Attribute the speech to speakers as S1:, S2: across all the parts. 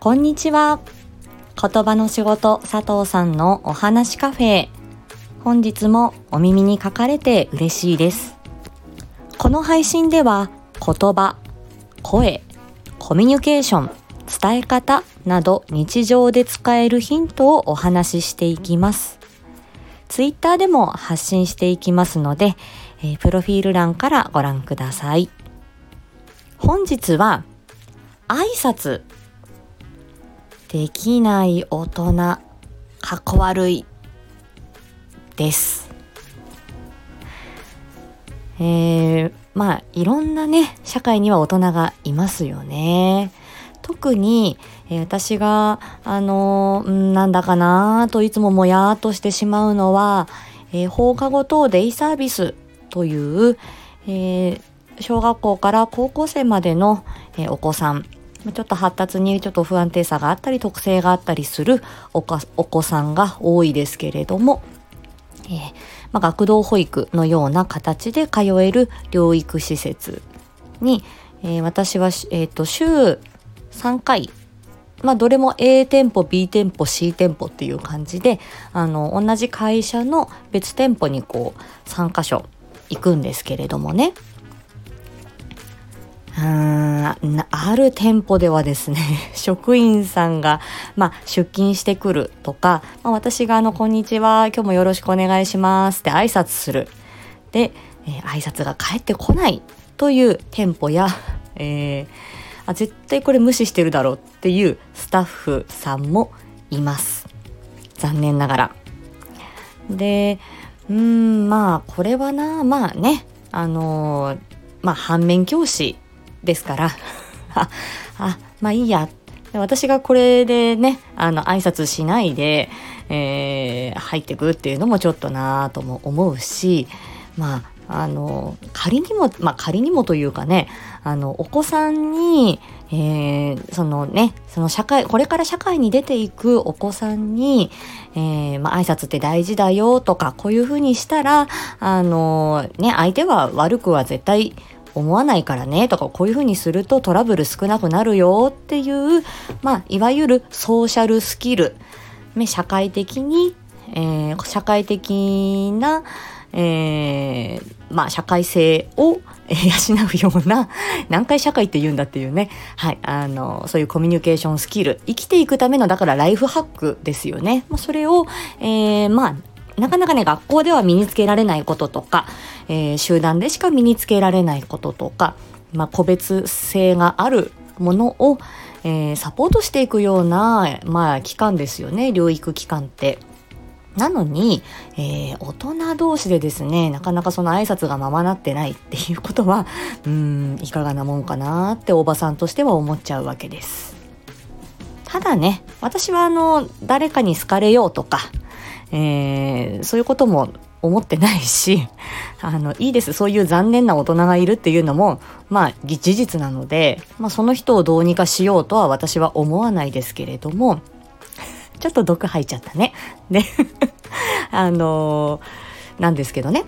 S1: こんにちは。言葉の仕事佐藤さんのお話カフェ。本日もお耳に書かれて嬉しいです。この配信では言葉、声、コミュニケーション、伝え方など日常で使えるヒントをお話ししていきます。ツイッターでも発信していきますので、えープロフィール欄からご覧ください。本日は挨拶できない大人かっこ悪いです。えー、まあいろんなね社会には大人がいますよね。特に、えー私があのーなんだかなといつももやーっとしてしまうのは、えー放課後等デイサービスという、えー小学校から高校生までの、えーお子さんちょっと発達にちょっと不安定さがあったり特性があったりするお子さんが多いですけれども、えーまあ、学童保育のような形で通える療育施設に、えー私は、えー、と週3回まあ、どれも A 店舗 B 店舗 C 店舗っていう感じであの同じ会社の別店舗にこう3箇所行くんですけれどもね。うーんなある店舗ではですね 職員さんが、まあ、出勤してくるとか、まあ、私があの「こんにちは今日もよろしくお願いします」って挨拶する。で、えー挨拶が返ってこないという店舗や、えーあ絶対これ無視してるだろうっていうスタッフさんもいます。残念ながら。でうんまあこれはなまあねあのーまあ反面教師ですから。ああまあいいや。私がこれでねあの挨拶しないで、えー入ってくっていうのもちょっとなぁとも思うしまああの仮にもまあ仮にもというかねあのお子さんに、えーそのねその社会これから社会に出ていくお子さんに、えーまあ挨拶って大事だよとかこういうふうにしたらあのね相手は悪くは絶対思わないからねとかこういうふうにするとトラブル少なくなるよっていう、まあ、いわゆるソーシャルスキル、ね、社会的に、えー社会的な、えーまあ、社会性を養うような何回社会って言うんだっていうね、はい、あのそういうコミュニケーションスキル生きていくためのだからライフハックですよね。まあ、それを、えーまあなかなかね、学校では身につけられないこととか、えー集団でしか身につけられないこととか、まあ、個別性があるものを、えーサポートしていくような、まあ、機関ですよね、療育機関って。なのに、えー大人同士でですね、なかなかその挨拶がままなってないっていうことは、うん、いかがなもんかなっておばさんとしては思っちゃうわけです。ただね、私はあの、誰かに好かれようとか、えーそういうことも思ってないし、あの、いいです。そういう残念な大人がいるっていうのも、まあ、事実なので、まあ、その人をどうにかしようとは私は思わないですけれども、ちょっと毒吐いちゃったね。で、あのーなんですけどね、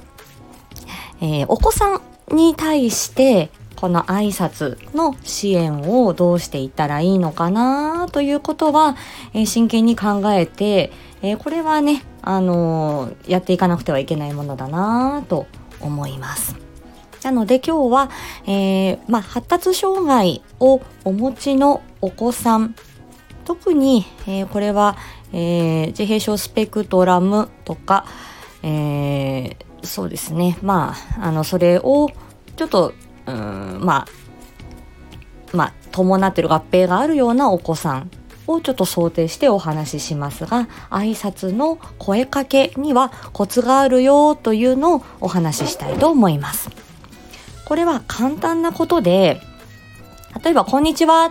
S1: えーお子さんに対して、この挨拶の支援をどうしていったらいいのかなということは、えー真剣に考えて、えーこれはね、あのーやっていかなくてはいけないものだなと思います。なので今日は、えーまあ、発達障害をお持ちのお子さん。特に、えーこれは、えー自閉症スペクトラムとか、えーそうですね。まああのそれをちょっとうんまあまあ伴ってる合併があるようなお子さん。をちょっと想定してお話ししますが挨拶の声かけにはコツがあるよというのをお話ししたいと思います。これは簡単なことで例えば「こんにちは」っ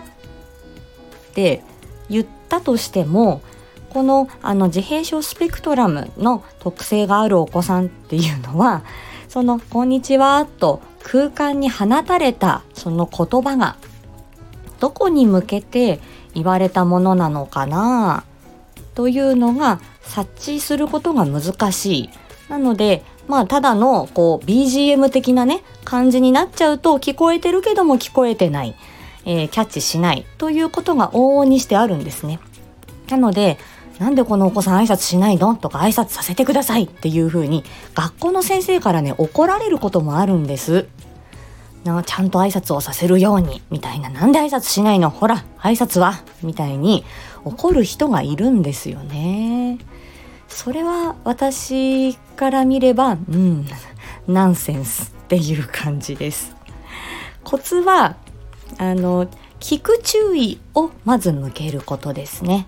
S1: て言ったとしてもこのあの自閉症スペクトラムの特性があるお子さんっていうのはその「こんにちは」と空間に放たれたその言葉がどこに向けて言われたものなのかな？というのが察知することが難しい。なのでまあただのこう BGM 的なね感じになっちゃうと聞こえてるけども聞こえてない、えー、キャッチしないということが往々にしてあるんですね。なので、なんでこのお子さん挨拶しないの？とか挨拶させてくださいっていう風に学校の先生からね怒られることもあるんです。なちゃんと挨拶をさせるようにみたいななんで挨拶しないの？ほら挨拶はみたいに怒る人がいるんですよね。それは私から見ればうんナンセンスっていう感じです。コツはあの聞く注意をまず向けることですね。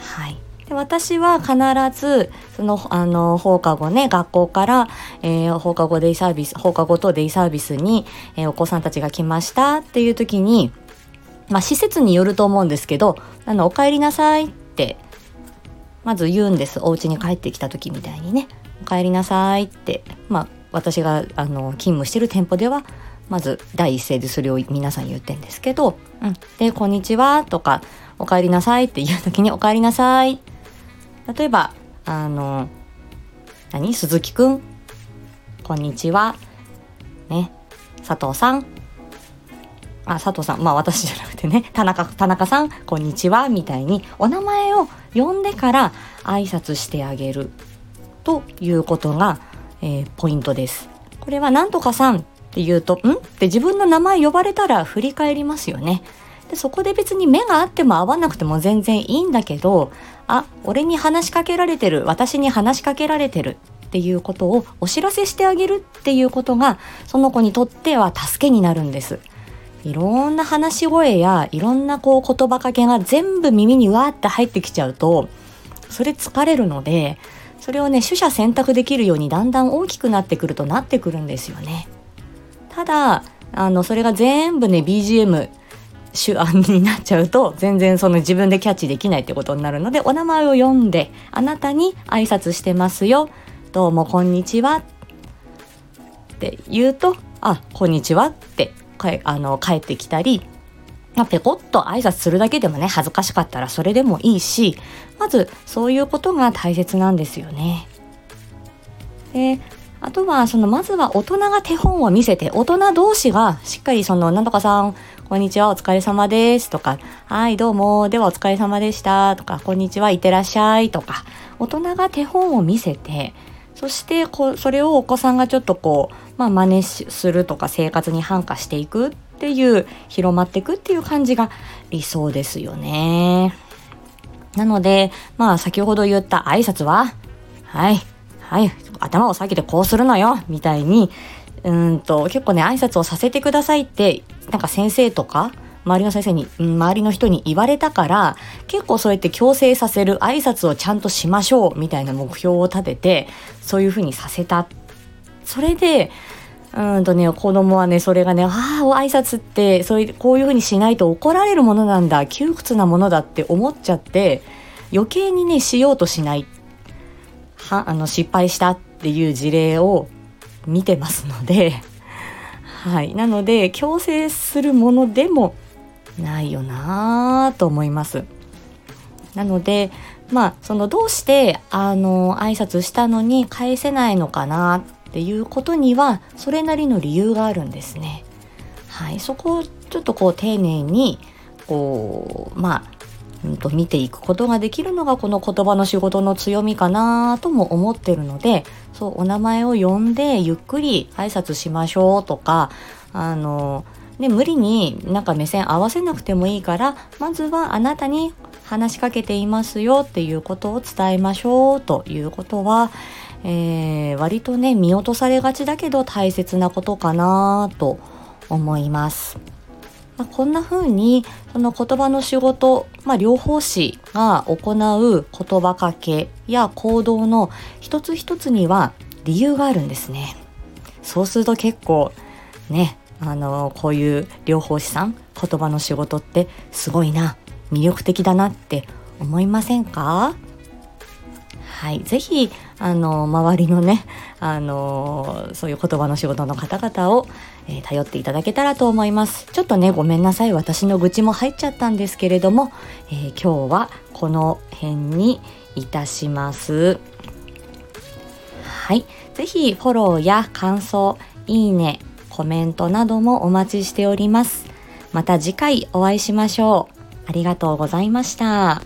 S1: はい。で私は必ずそのあの放課後ね学校から、えー、放課後デイサービス放課後とデイサービスに、えー、お子さんたちが来ましたっていう時にまあ施設によると思うんですけどあのお帰りなさいってまず言うんです。お家に帰ってきた時みたいにね。お帰りなさいってまあ私があの勤務してる店舗ではまず第一声でそれを皆さん言ってんですけど、うん、で「こんにちは」とか「おかえりなさい」って言う時に「おかえりなさい」例えばあの何？鈴木くん？こんにちは。ね？佐藤さん？あ佐藤さん。まあ私じゃなくてね。田中田中さん？こんにちは。みたいにお名前を呼んでから挨拶してあげる。ということが、えー、ポイントです。これはなんとかさんって言うと、ん？って自分の名前呼ばれたら振り返りますよね。でそこで別に目があっても合わなくても全然いいんだけど、あ、俺に話しかけられてる、私に話しかけられてるっていうことをお知らせしてあげるっていうことが、その子にとっては助けになるんです。いろんな話し声やいろんなこう言葉かけが全部耳にわーって入ってきちゃうと、それ疲れるので、それをね、取捨選択できるようにだんだん大きくなってくるとなってくるんですよね。ただあのそれが全部ね BGM 手案になっちゃうと全然その自分でキャッチできないってことになるのでお名前を読んであなたに挨拶してますよどうもこんにちはって言うとあこんにちはってあの帰ってきたりまあ、ペコッと挨拶するだけでもね恥ずかしかったらそれでもいいしまずそういうことが大切なんですよね。であとは、その、まずは大人が手本を見せて、大人同士がしっかりその、なんとかさん、こんにちは、お疲れ様ですとか、はい、どうも、ではお疲れ様でしたとか、こんにちは、いってらっしゃいとか、大人が手本を見せて、そしてこ、それをお子さんがちょっとこう、まあ、真似するとか、生活に反化していくっていう、広まっていくっていう感じが理想ですよね。なので、まあ、先ほど言った挨拶は、はい、はい、頭を下げてこうするのよみたいに、うんと、結構ね、挨拶をさせてくださいって、なんか先生とか、周りの先生に、周りの人に言われたから、結構そうやって強制させる挨拶をちゃんとしましょうみたいな目標を立てて、そういうふうにさせた。それで、うんとね、子供はね、それがね、ああ、挨拶って、そういう、こういうふうにしないと怒られるものなんだ、窮屈なものだって思っちゃって、余計にね、しようとしないはあの失敗したっっていう事例を見てますのではい。なので強制するものでもないよなと思います。なのでまあそのどうしてあの挨拶したのに返せないのかなっていうことにはそれなりの理由があるんですね。はい。そこをちょっとこう丁寧にこうまあうん、と見ていくことができるのがこの言葉の仕事の強みかなとも思ってるのでそうお名前を呼んでゆっくり挨拶しましょうとかあのね、無理になんか目線合わせなくてもいいからまずはあなたに話しかけていますよっていうことを伝えましょうということは、えー、割とね見落とされがちだけど大切なことかなと思います。まあ、こんな風にその言葉の仕事、まあ、両方詞が行う言葉かけや行動の一つ一つには理由があるんですね。そうすると結構ね、あのこういう両方詞さん言葉の仕事ってすごいな魅力的だなって思いませんか？はい、ぜひあの周りのねあのそういう言葉の仕事の方々を、えー、頼っていただけたらと思います。ちょっとねごめんなさい。私の愚痴も入っちゃったんですけれども、えー、今日はこの辺にいたします。はい。ぜひフォローや感想いいねコメントなどもお待ちしております。また次回お会いしましょう。ありがとうございました。